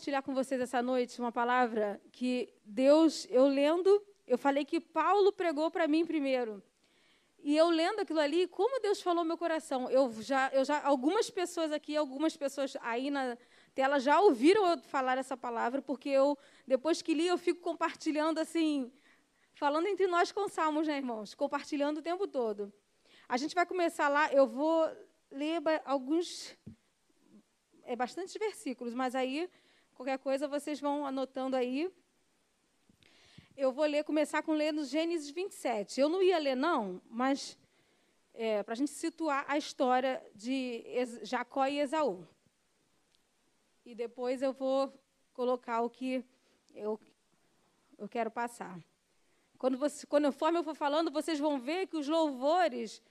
compartilhar com vocês essa noite uma palavra que Deus, eu lendo, eu falei que Paulo pregou para mim primeiro. E eu lendo aquilo ali, como Deus falou meu coração. Eu já, eu já, algumas pessoas aqui, algumas pessoas aí na tela já ouviram eu falar essa palavra, porque eu, depois que li, eu fico compartilhando assim, falando entre nós com salmos, né, irmãos? Compartilhando o tempo todo. A gente vai começar lá, eu vou ler alguns, é bastante versículos, mas aí, qualquer coisa, vocês vão anotando aí eu vou ler, começar com ler no Gênesis 27. Eu não ia ler, não, mas é, para a gente situar a história de Jacó e Esaú. E depois eu vou colocar o que eu, eu quero passar. Quando, você, eu for falando, vocês vão ver que os louvores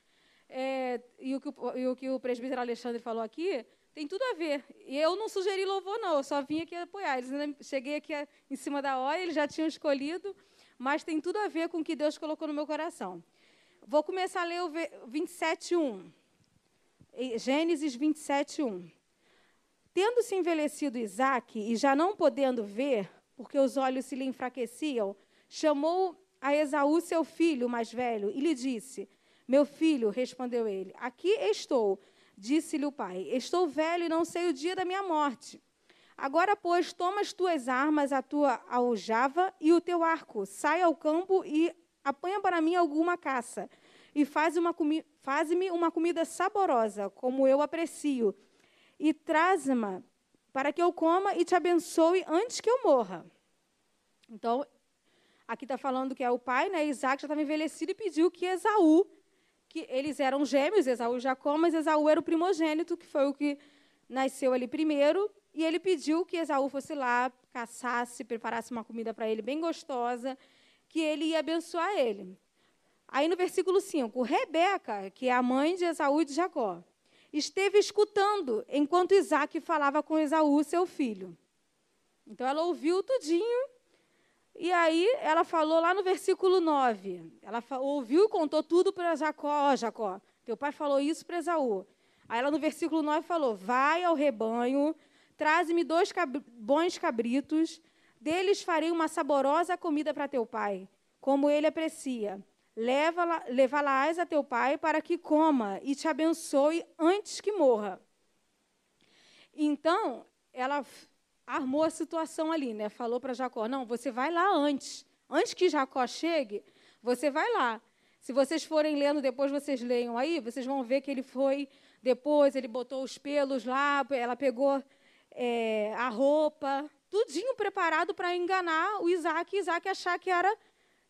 é, e, o que, e o que o presbítero Alexandre falou aqui tem tudo a ver. E eu não sugeri louvor, não, eu só vim aqui apoiar. Eles cheguei aqui em cima da hora, eles já tinham escolhido, mas tem tudo a ver com o que Deus colocou no meu coração. Vou começar a ler o 27.1. Gênesis 27.1. Tendo-se envelhecido Isaac, e já não podendo ver, porque os olhos se lhe enfraqueciam, chamou a Esaú, seu filho mais velho, e lhe disse: Meu filho, respondeu ele, aqui estou Disse-lhe o pai: Estou velho e não sei o dia da minha morte. Agora, pois, toma as tuas armas, a tua aljava e o teu arco. Sai ao campo e apanha para mim alguma caça. E faz-me uma, comi faz uma comida saborosa, como eu aprecio. E traz-me para que eu coma e te abençoe antes que eu morra. Então, aqui está falando que é o pai, né? Isaac já estava envelhecido e pediu que Esaú que eles eram gêmeos, Esaú e Jacó, mas Esaú era o primogênito, que foi o que nasceu ali primeiro, e ele pediu que Esaú fosse lá, caçasse, preparasse uma comida para ele bem gostosa, que ele ia abençoar ele. Aí no versículo 5, Rebeca, que é a mãe de Esaú e de Jacó, esteve escutando enquanto Isaac falava com Esaú, seu filho. Então ela ouviu tudinho e aí ela falou lá no versículo 9, ela ouviu e contou tudo para Jacó, ó, Jacó, teu pai falou isso para Esaú. Aí ela no versículo 9 falou: Vai ao rebanho, traze-me dois cab bons cabritos, deles farei uma saborosa comida para teu pai, como ele aprecia. Leva-las a teu pai para que coma e te abençoe antes que morra. Então, ela armou a situação ali, né? Falou para Jacó: não, você vai lá antes. Antes que Jacó chegue, você vai lá. Se vocês forem lendo, depois vocês leiam aí, vocês vão ver que ele foi. Depois ele botou os pelos lá, ela pegou é, a roupa, tudinho preparado para enganar o Isaac e Isaac achar que era,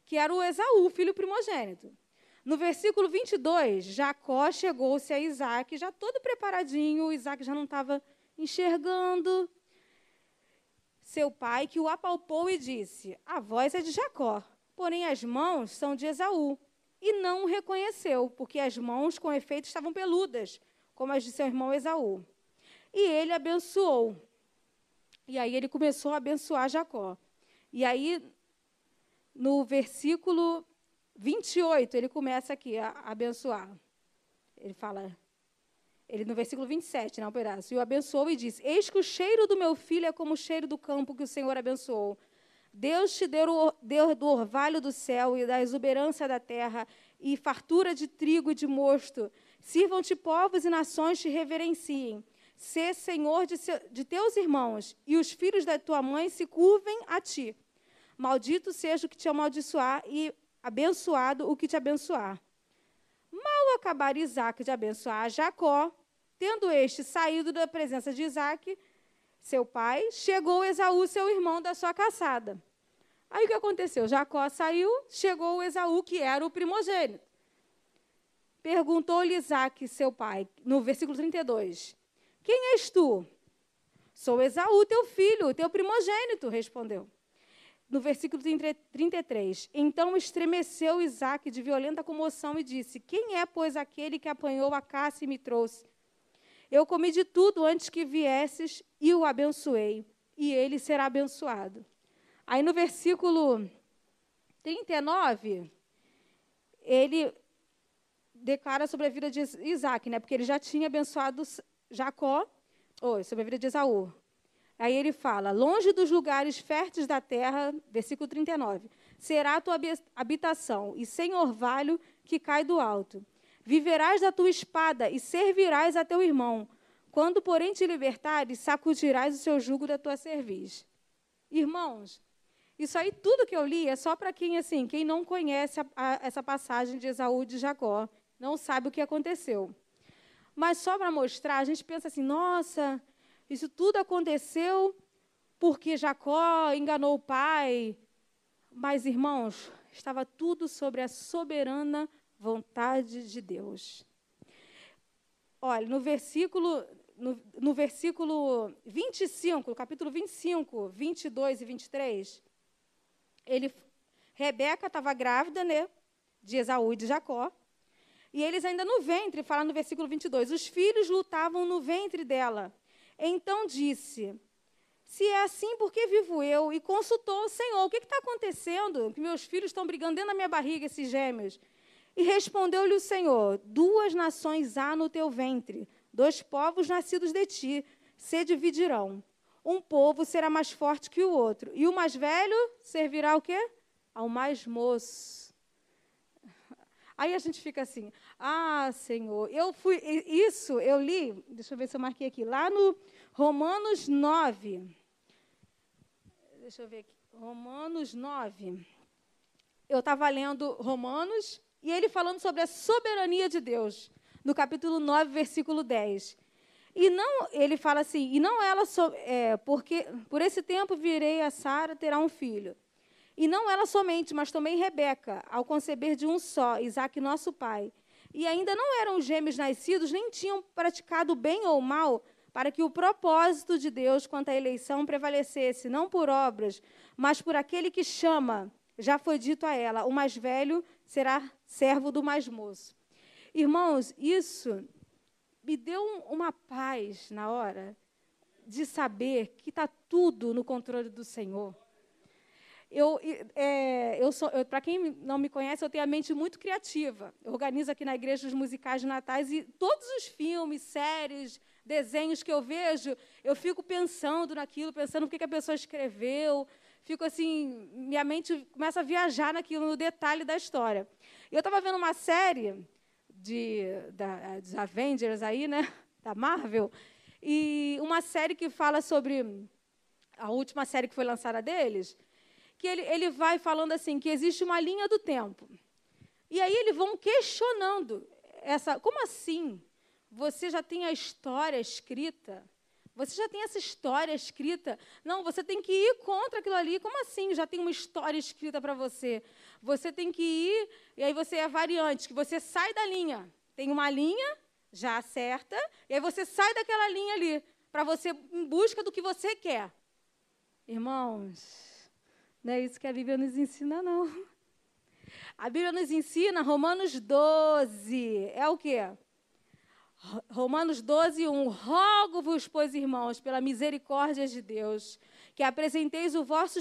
que era o Esaú, filho primogênito. No versículo 22, Jacó chegou-se a Isaac, já todo preparadinho, Isaac já não estava enxergando, seu pai, que o apalpou e disse: A voz é de Jacó, porém as mãos são de Esaú. E não o reconheceu, porque as mãos, com efeito, estavam peludas, como as de seu irmão Esaú. E ele abençoou. E aí ele começou a abençoar Jacó. E aí, no versículo 28, ele começa aqui a abençoar. Ele fala: ele no versículo 27, né, um pedaço. E o abençoou e disse: Eis que o cheiro do meu filho é como o cheiro do campo que o Senhor abençoou. Deus te deu, deu do orvalho do céu e da exuberância da terra, e fartura de trigo e de mosto. Sirvam-te povos e nações te reverenciem. Sê senhor de, seu, de teus irmãos, e os filhos da tua mãe se curvem a ti. Maldito seja o que te amaldiçoar, e abençoado o que te abençoar. Mal acabar Isaac de abençoar Jacó, Tendo este saído da presença de Isaac, seu pai, chegou Esaú, seu irmão, da sua caçada. Aí o que aconteceu? Jacó saiu, chegou Esaú, que era o primogênito. Perguntou-lhe Isaac, seu pai, no versículo 32, Quem és tu? Sou Esaú, teu filho, teu primogênito, respondeu. No versículo 33, então estremeceu Isaac de violenta comoção e disse: Quem é, pois, aquele que apanhou a caça e me trouxe? Eu comi de tudo antes que viesses e o abençoei, e ele será abençoado. Aí no versículo 39, ele declara sobre a vida de Isaac, né? porque ele já tinha abençoado Jacó, ou sobre a vida de Esaú. Aí ele fala: longe dos lugares férteis da terra, versículo 39, será a tua habitação, e sem orvalho que cai do alto. Viverás da tua espada e servirás a teu irmão. Quando, porém, te libertares, sacudirás o seu jugo da tua cerviz. Irmãos, isso aí tudo que eu li é só para quem assim, quem não conhece a, a, essa passagem de Esaú e de Jacó, não sabe o que aconteceu. Mas só para mostrar, a gente pensa assim: nossa, isso tudo aconteceu porque Jacó enganou o pai. Mas, irmãos, estava tudo sobre a soberana vontade de Deus. Olha, no versículo, no, no versículo 25, capítulo 25, 22 e 23, ele, Rebeca estava grávida, né, de Esaú e de Jacó, e eles ainda no ventre, fala no versículo 22, os filhos lutavam no ventre dela. Então disse: Se é assim, por que vivo eu? E consultou o Senhor: O que está acontecendo? Que meus filhos estão brigando dentro da minha barriga, esses gêmeos. E respondeu-lhe o Senhor: Duas nações há no teu ventre, dois povos nascidos de ti se dividirão. Um povo será mais forte que o outro, e o mais velho servirá o quê? Ao mais moço. Aí a gente fica assim: ah, Senhor, eu fui. Isso eu li, deixa eu ver se eu marquei aqui, lá no Romanos 9. Deixa eu ver aqui. Romanos 9. Eu estava lendo Romanos e ele falando sobre a soberania de Deus, no capítulo 9, versículo 10. E não, ele fala assim, e não ela, so, é, porque por esse tempo virei a Sara, terá um filho. E não ela somente, mas também Rebeca, ao conceber de um só, Isaac, nosso pai e ainda não eram gêmeos nascidos, nem tinham praticado bem ou mal, para que o propósito de Deus quanto à eleição prevalecesse, não por obras, mas por aquele que chama. Já foi dito a ela: o mais velho será servo do mais moço. Irmãos, isso me deu uma paz na hora de saber que está tudo no controle do Senhor. Eu, é, eu sou, para quem não me conhece, eu tenho a mente muito criativa. Eu organizo aqui na igreja os musicais de natais e todos os filmes, séries, desenhos que eu vejo, eu fico pensando naquilo, pensando o que, que a pessoa escreveu. Fico assim, minha mente começa a viajar naquilo, no detalhe da história. Eu estava vendo uma série de, da, dos Avengers aí, né, da Marvel, e uma série que fala sobre a última série que foi lançada deles, que ele, ele vai falando assim, que existe uma linha do tempo. E aí eles vão questionando essa, como assim? Você já tem a história escrita? Você já tem essa história escrita? Não, você tem que ir contra aquilo ali. Como assim? Já tem uma história escrita para você. Você tem que ir, e aí você é variante, que você sai da linha. Tem uma linha já certa, e aí você sai daquela linha ali, para você em busca do que você quer. Irmãos, não é isso que a Bíblia nos ensina, não. A Bíblia nos ensina, Romanos 12, é o quê? Romanos 12, 1. Rogo-vos, pois, irmãos, pela misericórdia de Deus, que apresenteis o vosso,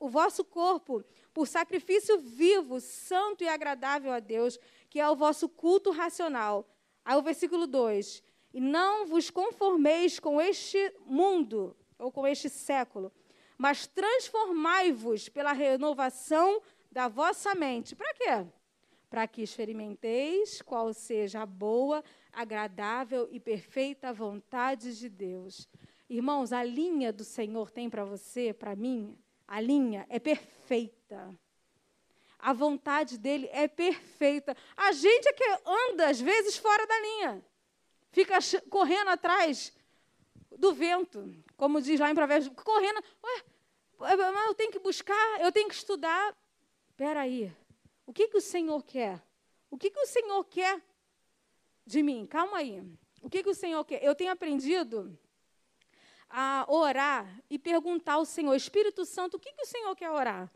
o vosso corpo por sacrifício vivo, santo e agradável a Deus, que é o vosso culto racional. Aí o versículo 2. E não vos conformeis com este mundo, ou com este século, mas transformai-vos pela renovação da vossa mente. Para quê? Para que experimenteis qual seja a boa, agradável e perfeita vontade de Deus. Irmãos, a linha do Senhor tem para você, para mim, a linha é perfeita. A vontade dele é perfeita. A gente é que anda, às vezes, fora da linha. Fica correndo atrás do vento, como diz lá em Provérbios, correndo. Ué, eu tenho que buscar, eu tenho que estudar. Espera aí, o que, que o Senhor quer? O que, que o Senhor quer de mim? Calma aí. O que, que o Senhor quer? Eu tenho aprendido a orar e perguntar ao Senhor, Espírito Santo, o que, que o Senhor quer orar?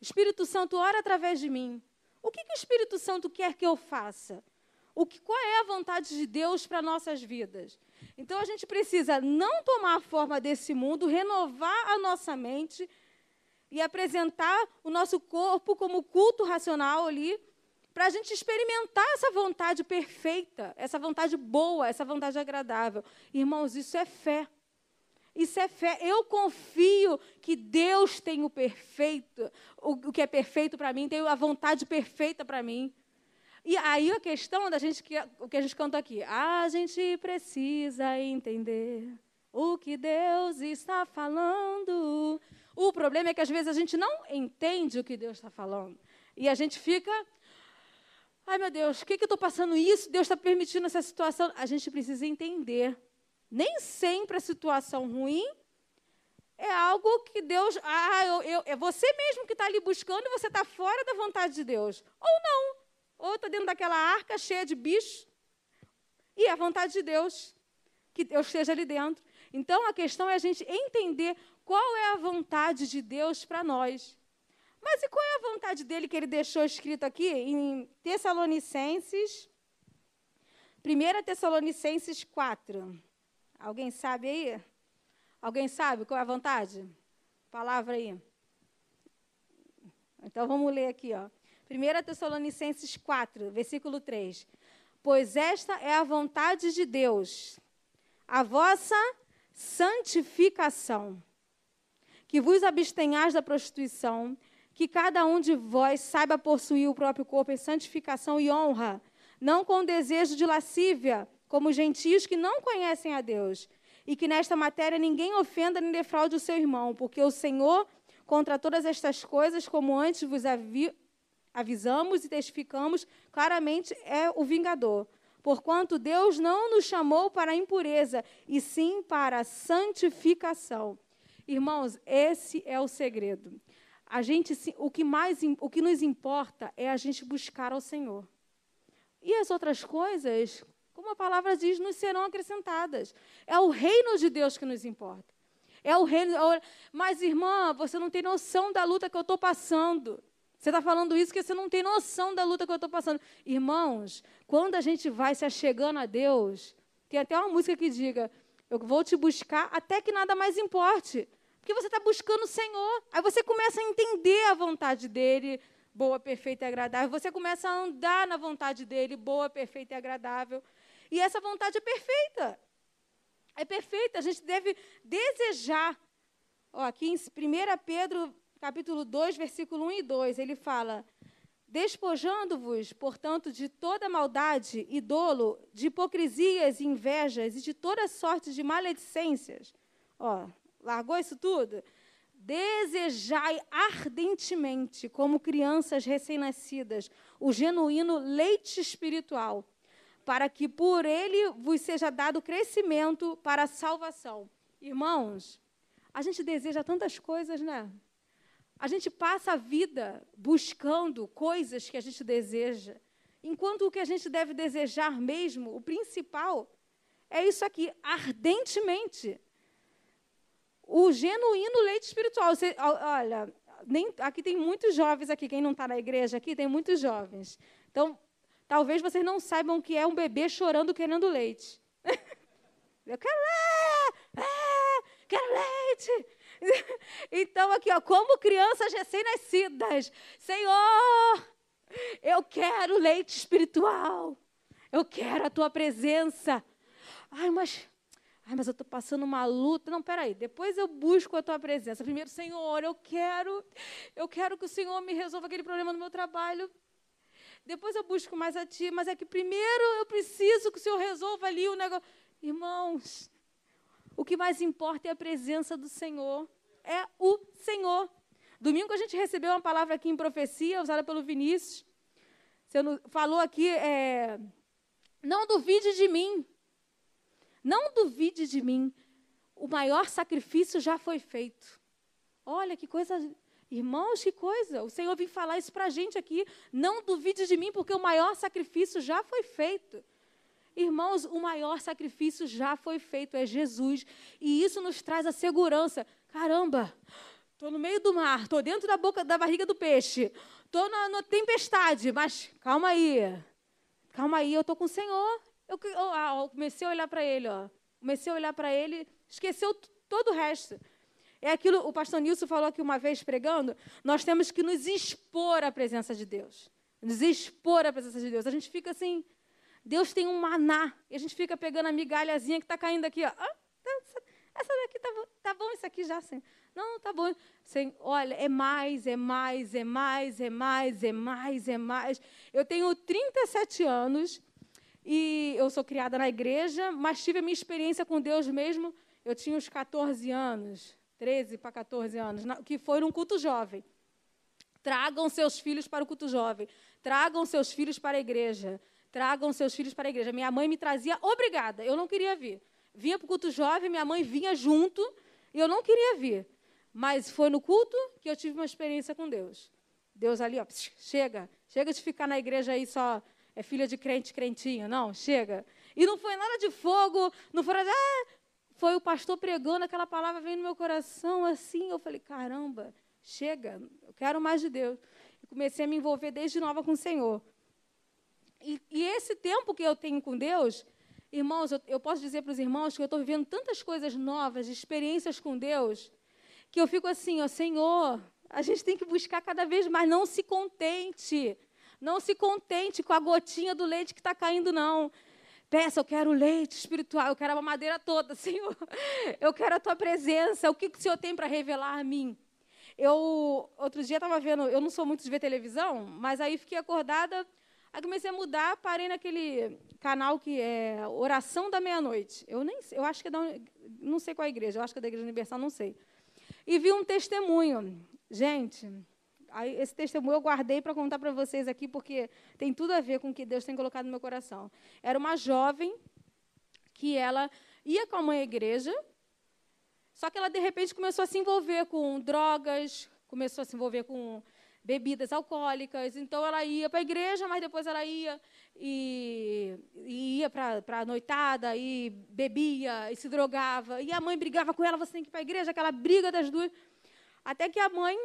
Espírito Santo, ora através de mim. O que, que o Espírito Santo quer que eu faça? O que, qual é a vontade de Deus para nossas vidas? Então a gente precisa não tomar a forma desse mundo, renovar a nossa mente e apresentar o nosso corpo como culto racional ali, para a gente experimentar essa vontade perfeita, essa vontade boa, essa vontade agradável. Irmãos, isso é fé. Isso é fé. Eu confio que Deus tem o perfeito, o, que é perfeito para mim, tem a vontade perfeita para mim. E aí a questão da gente, que, o que a gente canta aqui, a gente precisa entender o que Deus está falando. O problema é que às vezes a gente não entende o que Deus está falando. E a gente fica, ai meu Deus, o que, que eu estou passando isso? Deus está permitindo essa situação. A gente precisa entender nem sempre a situação ruim é algo que Deus. Ah, eu, eu, é você mesmo que está ali buscando e você está fora da vontade de Deus. Ou não. Ou está dentro daquela arca cheia de bichos. E é a vontade de Deus que Deus esteja ali dentro. Então a questão é a gente entender qual é a vontade de Deus para nós. Mas e qual é a vontade dele que ele deixou escrito aqui em Tessalonicenses? 1 Tessalonicenses 4. Alguém sabe aí? Alguém sabe qual é a vontade? Palavra aí. Então vamos ler aqui, ó. 1 Tessalonicenses 4, versículo 3. Pois esta é a vontade de Deus, a vossa santificação, que vos abstenhais da prostituição, que cada um de vós saiba possuir o próprio corpo em santificação e honra, não com desejo de lascívia, como gentios que não conhecem a Deus, e que nesta matéria ninguém ofenda nem defraude o seu irmão, porque o Senhor, contra todas estas coisas, como antes vos avi avisamos e testificamos, claramente é o vingador. Porquanto Deus não nos chamou para a impureza, e sim para a santificação. Irmãos, esse é o segredo. A gente, o que mais, o que nos importa é a gente buscar ao Senhor. E as outras coisas, como a palavra diz, nos serão acrescentadas. É o reino de Deus que nos importa. É o reino. Mas, irmã, você não tem noção da luta que eu estou passando. Você está falando isso porque você não tem noção da luta que eu estou passando. Irmãos, quando a gente vai se achegando a Deus, tem até uma música que diga: Eu vou te buscar até que nada mais importe. Porque você está buscando o Senhor. Aí você começa a entender a vontade dele, boa, perfeita e agradável. Você começa a andar na vontade dele, boa, perfeita e agradável. E essa vontade é perfeita. É perfeita. A gente deve desejar. Ó, aqui em 1 Pedro, capítulo 2, versículo 1 e 2, ele fala: Despojando-vos, portanto, de toda maldade e dolo, de hipocrisias e invejas e de toda sorte de maledicências. Ó, largou isso tudo? Desejai ardentemente, como crianças recém-nascidas, o genuíno leite espiritual para que por ele vos seja dado crescimento para a salvação. Irmãos, a gente deseja tantas coisas, né? A gente passa a vida buscando coisas que a gente deseja, enquanto o que a gente deve desejar mesmo, o principal, é isso aqui, ardentemente. O genuíno leite espiritual. Você, olha, nem, aqui tem muitos jovens aqui, quem não está na igreja aqui, tem muitos jovens. Então, Talvez vocês não saibam o que é um bebê chorando querendo leite. Eu quero leite! É, quero leite! Então, aqui, ó, como crianças recém-nascidas, Senhor, eu quero leite espiritual. Eu quero a tua presença. Ai, mas, mas eu estou passando uma luta. Não, peraí. Depois eu busco a tua presença. Primeiro, Senhor, eu quero, eu quero que o Senhor me resolva aquele problema no meu trabalho depois eu busco mais a ti, mas é que primeiro eu preciso que o Senhor resolva ali o negócio. Irmãos, o que mais importa é a presença do Senhor. É o Senhor. Domingo a gente recebeu uma palavra aqui em profecia, usada pelo Vinícius. Você falou aqui, é, não duvide de mim. Não duvide de mim. O maior sacrifício já foi feito. Olha que coisa Irmãos, que coisa! O Senhor vem falar isso para a gente aqui. Não duvide de mim, porque o maior sacrifício já foi feito. Irmãos, o maior sacrifício já foi feito, é Jesus. E isso nos traz a segurança. Caramba, estou no meio do mar, estou dentro da boca da barriga do peixe, estou na, na, tempestade, mas calma aí. Calma aí, eu estou com o Senhor. Eu, eu, eu comecei a olhar para ele, ó. Comecei a olhar para ele, esqueceu todo o resto. É aquilo, o pastor Nilson falou aqui uma vez pregando, nós temos que nos expor à presença de Deus. Nos expor à presença de Deus. A gente fica assim, Deus tem um maná, e a gente fica pegando a migalhazinha que está caindo aqui, ó. Ah, tá, essa daqui tá, tá bom, isso aqui já, Senhor. Não, tá bom. Senhor, olha, é mais, é mais, é mais, é mais, é mais, é mais. Eu tenho 37 anos e eu sou criada na igreja, mas tive a minha experiência com Deus mesmo. Eu tinha uns 14 anos, 13 para 14 anos, que foi num culto jovem. Tragam seus filhos para o culto jovem. Tragam seus filhos para a igreja. Tragam seus filhos para a igreja. Minha mãe me trazia obrigada. Eu não queria vir. Vinha para o culto jovem, minha mãe vinha junto e eu não queria vir. Mas foi no culto que eu tive uma experiência com Deus. Deus ali, ó, chega, chega de ficar na igreja aí só é filha de crente, crentinho. Não, chega. E não foi nada de fogo, não foi nada. Ah, foi o pastor pregando aquela palavra, veio no meu coração assim. Eu falei, caramba, chega, eu quero mais de Deus. E comecei a me envolver desde nova com o Senhor. E, e esse tempo que eu tenho com Deus, irmãos, eu, eu posso dizer para os irmãos que eu estou vivendo tantas coisas novas, experiências com Deus, que eu fico assim, ó, Senhor, a gente tem que buscar cada vez mais, não se contente. Não se contente com a gotinha do leite que está caindo, não. Peça, eu quero leite espiritual, eu quero a madeira toda, Senhor. Eu quero a tua presença. O que, o Senhor tem para revelar a mim? Eu, outro dia, estava vendo, eu não sou muito de ver televisão, mas aí fiquei acordada, aí comecei a mudar, parei naquele canal que é Oração da Meia-Noite. Eu nem eu acho que é da, não sei qual é a igreja, eu acho que é da Igreja Universal, não sei. E vi um testemunho. Gente, Esse testemunho eu guardei para contar para vocês aqui, porque tem tudo a ver com o que Deus tem colocado no meu coração. Era uma jovem que ela ia com a mãe à igreja, só que ela, de repente, começou a se envolver com drogas, começou a se envolver com bebidas alcoólicas. Então, ela ia para a igreja, mas depois ela ia e, e ia para a noitada, e bebia, e se drogava. E a mãe brigava com ela, você tem que ir para a igreja, aquela briga das duas. Até que a mãe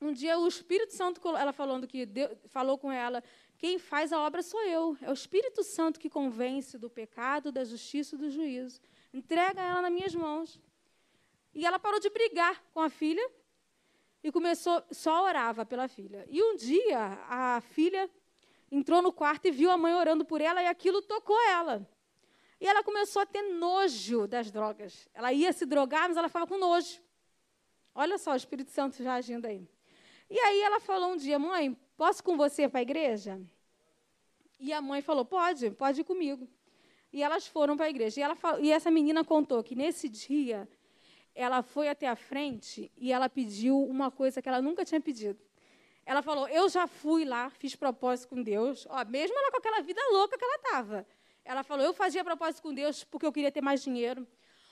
um dia o Espírito Santo, ela falando que Deus, falou com ela, quem faz a obra sou eu. É o Espírito Santo que convence do pecado, da justiça e do juízo. Entrega ela nas minhas mãos. E ela parou de brigar com a filha e começou, só orava pela filha. E um dia a filha entrou no quarto e viu a mãe orando por ela e aquilo tocou ela. E ela começou a ter nojo das drogas. Ela ia se drogar, mas ela falava com nojo. Olha só o Espírito Santo já agindo aí. E aí ela falou um dia, mãe, posso com você para a igreja? E a mãe falou, pode, pode ir comigo. E elas foram para a igreja. E, ela, e essa menina contou que nesse dia ela foi até a frente e ela pediu uma coisa que ela nunca tinha pedido. Ela falou: Eu já fui lá, fiz propósito com Deus, ó, mesmo ela com aquela vida louca que ela estava. Ela falou: Eu fazia propósito com Deus porque eu queria ter mais dinheiro,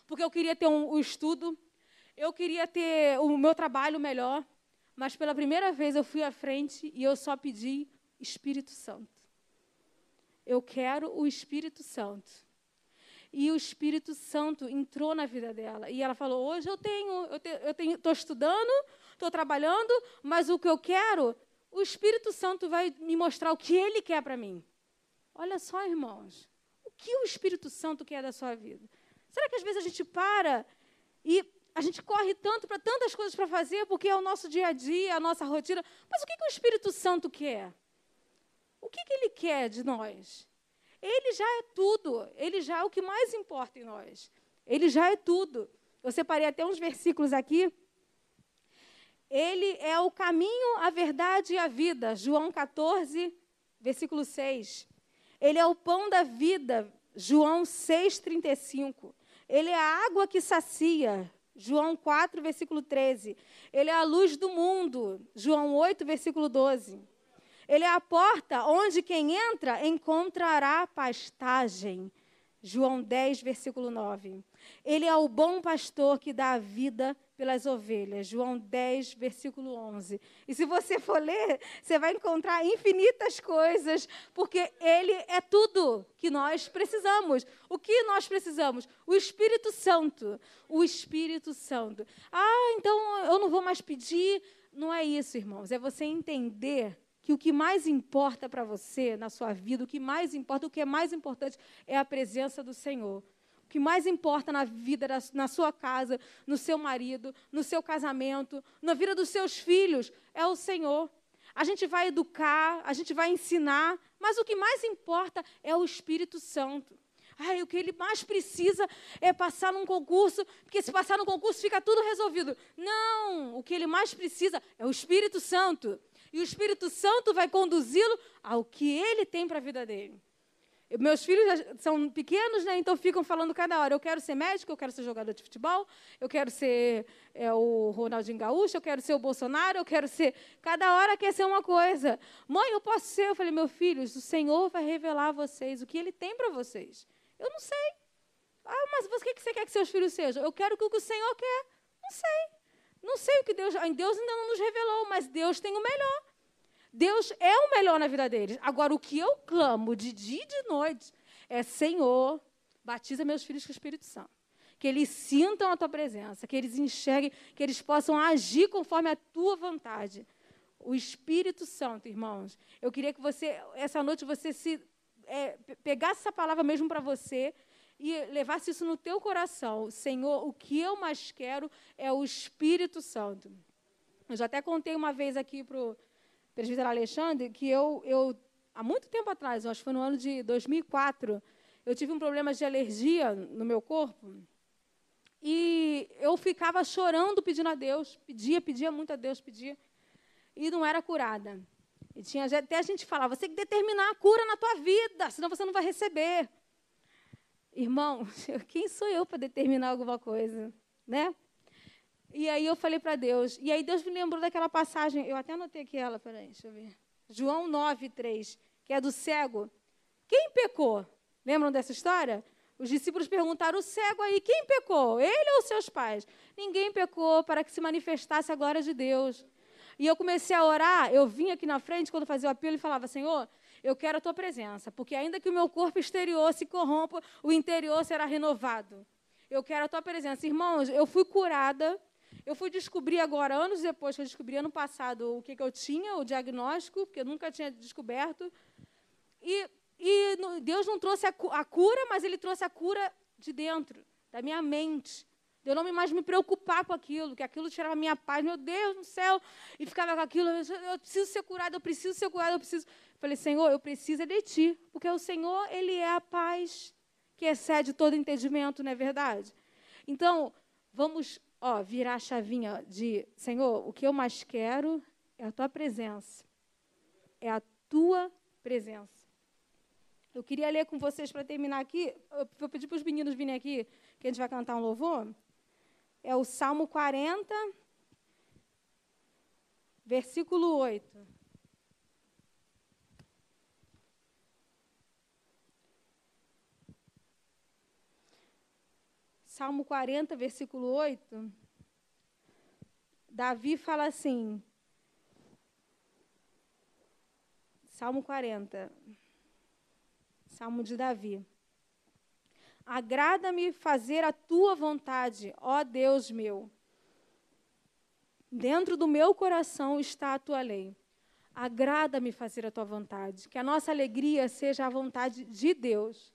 porque eu queria ter um, um estudo, eu queria ter o meu trabalho melhor, mas pela primeira vez eu fui à frente e eu só pedi Espírito Santo. Eu quero o Espírito Santo. E o Espírito Santo entrou na vida dela. E ela falou: Hoje eu tenho, eu estou estudando, estou trabalhando, mas o que eu quero, o Espírito Santo vai me mostrar o que ele quer para mim. Olha só, irmãos, o que o Espírito Santo quer da sua vida? Será que às vezes a gente para e a gente corre tanto para tantas coisas para fazer, porque é o nosso dia a dia, a nossa rotina. Mas o que, que o Espírito Santo quer? O que, que ele quer de nós? Ele já é tudo. Ele já é o que mais importa em nós. Ele já é tudo. Eu separei até uns versículos aqui. Ele é o caminho, a verdade e a vida. João 14, versículo 6. Ele é o pão da vida. João 6, 35. Ele é a água que sacia. João 4, versículo 13. Ele é a luz do mundo. João 8, versículo 12. Ele é a porta onde quem entra encontrará pastagem. João 10, versículo 9. Ele é o bom pastor que dá a vida pelas ovelhas. João 10, versículo 11. E se você for ler, você vai encontrar infinitas coisas, porque Ele é tudo que nós precisamos. O que nós precisamos? O Espírito Santo. O Espírito Santo. Ah, então eu não vou mais pedir. Não é isso, irmãos. É você entender que o que mais importa para você na sua vida, o que mais importa, o que é mais importante é a presença do Senhor. O que mais importa na vida, na sua casa, no seu marido, no seu casamento, na vida dos seus filhos, é o Senhor. A gente vai educar, a gente vai ensinar, mas o que mais importa é o Espírito Santo. Ai, o que ele mais precisa é passar num concurso, porque se passar no concurso fica tudo resolvido. Não, o que ele mais precisa é o Espírito Santo. E o Espírito Santo vai conduzi-lo ao que ele tem para a vida dele. Meus filhos são pequenos, né? Então ficam falando cada hora: eu quero ser médico, eu quero ser jogador de futebol, eu quero ser é, o Ronaldinho Gaúcho, eu quero ser o Bolsonaro, eu quero ser. Cada hora quer ser uma coisa. Mãe, eu posso ser? Eu falei: meu filhos, o Senhor vai revelar a vocês o que Ele tem para vocês. Eu não sei. Ah, mas o que você quer que seus filhos sejam? Eu quero o que o Senhor quer. Não sei. Não sei o que Deus. Deus ainda não nos revelou, mas Deus tem o melhor. Deus é o melhor na vida deles. Agora, o que eu clamo de dia e de noite é: Senhor, batiza meus filhos com o Espírito Santo. Que eles sintam a tua presença, que eles enxerguem, que eles possam agir conforme a tua vontade. O Espírito Santo, irmãos. Eu queria que você, essa noite, você se é, pegasse essa palavra mesmo para você e levasse isso no teu coração. Senhor, o que eu mais quero é o Espírito Santo. Eu já até contei uma vez aqui para o presbítero Alexandre, que eu, eu, há muito tempo atrás, acho que foi no ano de 2004, eu tive um problema de alergia no meu corpo. E eu ficava chorando pedindo a Deus, pedia, pedia muito a Deus, pedia, e não era curada. E tinha até a gente falava, você tem que determinar a cura na tua vida, senão você não vai receber. Irmão, quem sou eu para determinar alguma coisa, né? E aí eu falei para Deus. E aí Deus me lembrou daquela passagem. Eu até anotei aqui ela, peraí, deixa eu ver. João 9, 3, que é do cego. Quem pecou? Lembram dessa história? Os discípulos perguntaram: o cego aí, quem pecou? Ele ou seus pais? Ninguém pecou para que se manifestasse a glória de Deus. E eu comecei a orar, eu vinha aqui na frente quando fazia o apelo e falava: Senhor, eu quero a tua presença, porque ainda que o meu corpo exterior se corrompa, o interior será renovado. Eu quero a tua presença. Irmãos, eu fui curada eu fui descobrir agora, anos depois que eu descobri ano passado o que, que eu tinha, o diagnóstico, porque eu nunca tinha descoberto. E, e Deus não trouxe a, a cura, mas Ele trouxe a cura de dentro, da minha mente. De eu não mais me preocupar com aquilo, que aquilo tirava a minha paz, meu Deus do céu, e ficava com aquilo, eu preciso ser curado, eu preciso ser curado, eu preciso. Falei, Senhor, eu preciso de ti, porque o Senhor, Ele é a paz que excede todo entendimento, não é verdade? Então, vamos ó, virar a chavinha de Senhor, o que eu mais quero é a tua presença. É a tua presença. Eu queria ler com vocês para terminar aqui. Eu vou pedir para os meninos virem aqui, que a gente vai cantar um louvor. É o Salmo 40, versículo 8. Salmo 40, versículo 8, Davi fala assim. Salmo 40. Salmo de Davi. Agrada-me fazer a tua vontade, ó Deus meu. Dentro do meu coração está a tua lei. Agrada-me fazer a tua vontade. Que a nossa alegria seja a vontade de Deus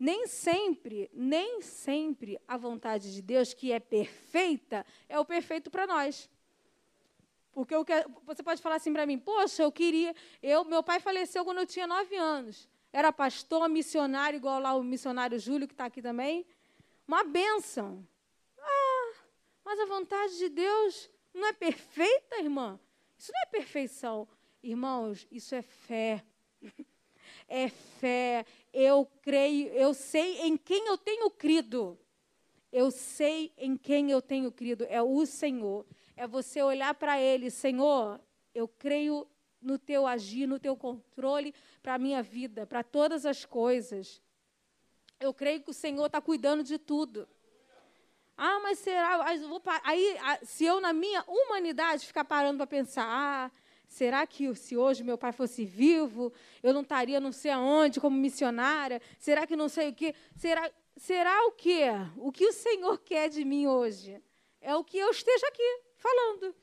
nem sempre, nem sempre a vontade de Deus, que é perfeita, é o perfeito para nós. Porque eu quero, você pode falar assim para mim, poxa, eu queria. Eu, meu pai faleceu quando eu tinha nove anos. Era pastor, missionário, igual lá o missionário Júlio, que está aqui também. Uma bênção. Ah, mas a vontade de Deus não é perfeita, irmã? Isso não é perfeição. Irmãos, isso é fé. é fé. Eu creio, eu sei em quem eu tenho crido. Eu sei em quem eu tenho crido. É o Senhor. É você olhar para Ele, Senhor, eu creio no teu agir, no teu controle para a minha vida, para todas as coisas. Eu creio que o Senhor está cuidando de tudo. Ah, mas será? Aí, se eu, na minha humanidade, ficar parando para pensar, ah, Será que se hoje meu pai fosse vivo, eu não estaria não sei aonde como missionária? Será que não sei o quê? Será, será o quê? O que o Senhor quer de mim hoje? É o que eu esteja aqui falando.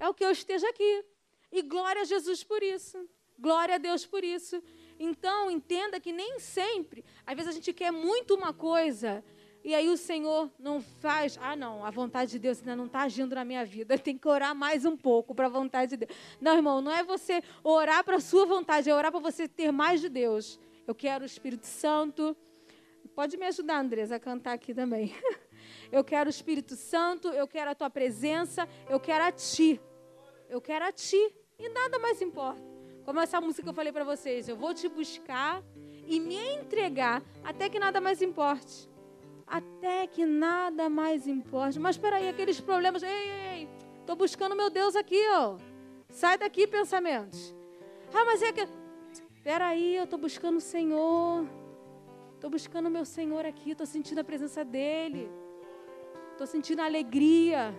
É o que eu esteja aqui. E glória a Jesus por isso. Glória a Deus por isso. Então, entenda que nem sempre, às vezes a gente quer muito uma coisa e aí o Senhor não faz, ah, não, a vontade de Deus ainda não está agindo na minha vida, tem que orar mais um pouco para a vontade de Deus. Não, irmão, não é você orar para a sua vontade, é orar para você ter mais de Deus. Eu quero o Espírito Santo, Pode me ajudar, Andresa, a cantar aqui também. Eu quero o Espírito Santo, eu quero a tua presença, eu quero a ti. Eu quero a ti. E nada mais importa. Como essa música que eu falei para vocês, eu vou te buscar e me entregar até que nada mais importe. Até que nada mais importe. Mas espera aí, aqueles problemas, ei, ei, ei, tô buscando meu Deus aqui, ó. Sai daqui, pensamentos. Ah, mas é que Espera aí, eu tô buscando o Senhor. Tô buscando o meu Senhor aqui, tô sentindo a presença dele. Tô sentindo alegria.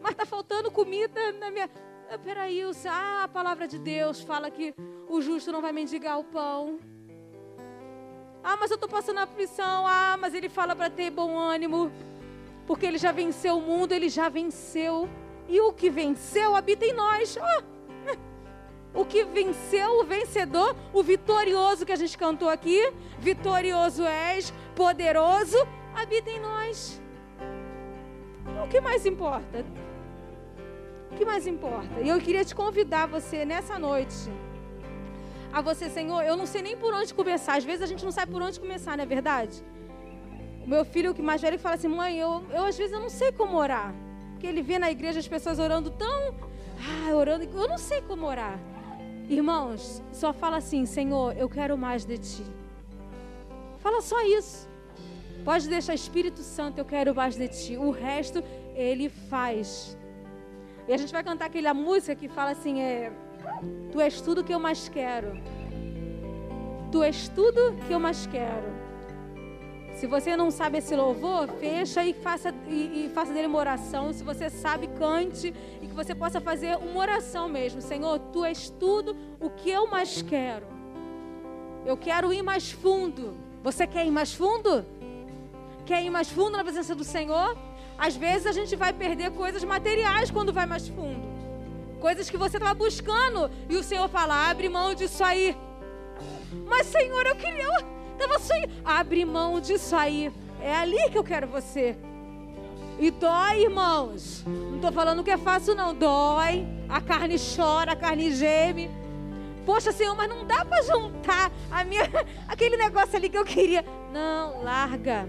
Mas tá faltando comida na minha ah, Peraí, ah, a palavra de Deus fala que o justo não vai mendigar o pão. Ah, mas eu estou passando a aflição. Ah, mas ele fala para ter bom ânimo. Porque ele já venceu o mundo, ele já venceu. E o que venceu habita em nós. Oh. O que venceu, o vencedor, o vitorioso que a gente cantou aqui. Vitorioso és, poderoso, habita em nós. O que mais importa? O que mais importa? E eu queria te convidar você nessa noite a você, Senhor, eu não sei nem por onde começar. Às vezes a gente não sabe por onde começar, não é verdade? O meu filho, que mais velho, fala assim: mãe, eu, eu às vezes eu não sei como orar. Porque ele vê na igreja as pessoas orando tão. Ah, orando. Eu não sei como orar. Irmãos, só fala assim: Senhor, eu quero mais de ti. Fala só isso. Pode deixar Espírito Santo, eu quero mais de ti. O resto ele faz. E a gente vai cantar aquela música que fala assim: é, Tu és tudo que eu mais quero. Tu és tudo que eu mais quero. Se você não sabe esse louvor, fecha e faça, e, e, faça dele uma oração. Se você sabe, cante e que você possa fazer uma oração mesmo. Senhor, tu és tudo o que eu mais quero. Eu quero ir mais fundo. Você quer ir mais fundo? Quer ir mais fundo na presença do Senhor? Às vezes a gente vai perder coisas materiais quando vai mais fundo. Coisas que você estava buscando e o Senhor fala: abre mão disso aí. Mas, Senhor, eu queria. Estava sonhando. Abre mão disso aí. É ali que eu quero você. E dói, irmãos. Não estou falando que é fácil, não. Dói. A carne chora, a carne geme. Poxa, Senhor, mas não dá para juntar a minha, aquele negócio ali que eu queria. Não, larga.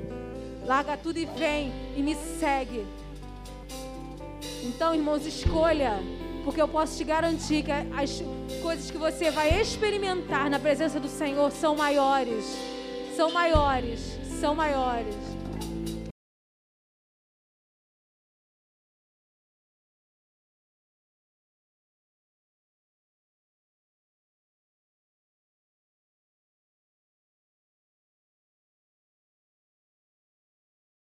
Larga tudo e vem e me segue. Então, irmãos, escolha, porque eu posso te garantir que as coisas que você vai experimentar na presença do Senhor são maiores. São maiores, são maiores.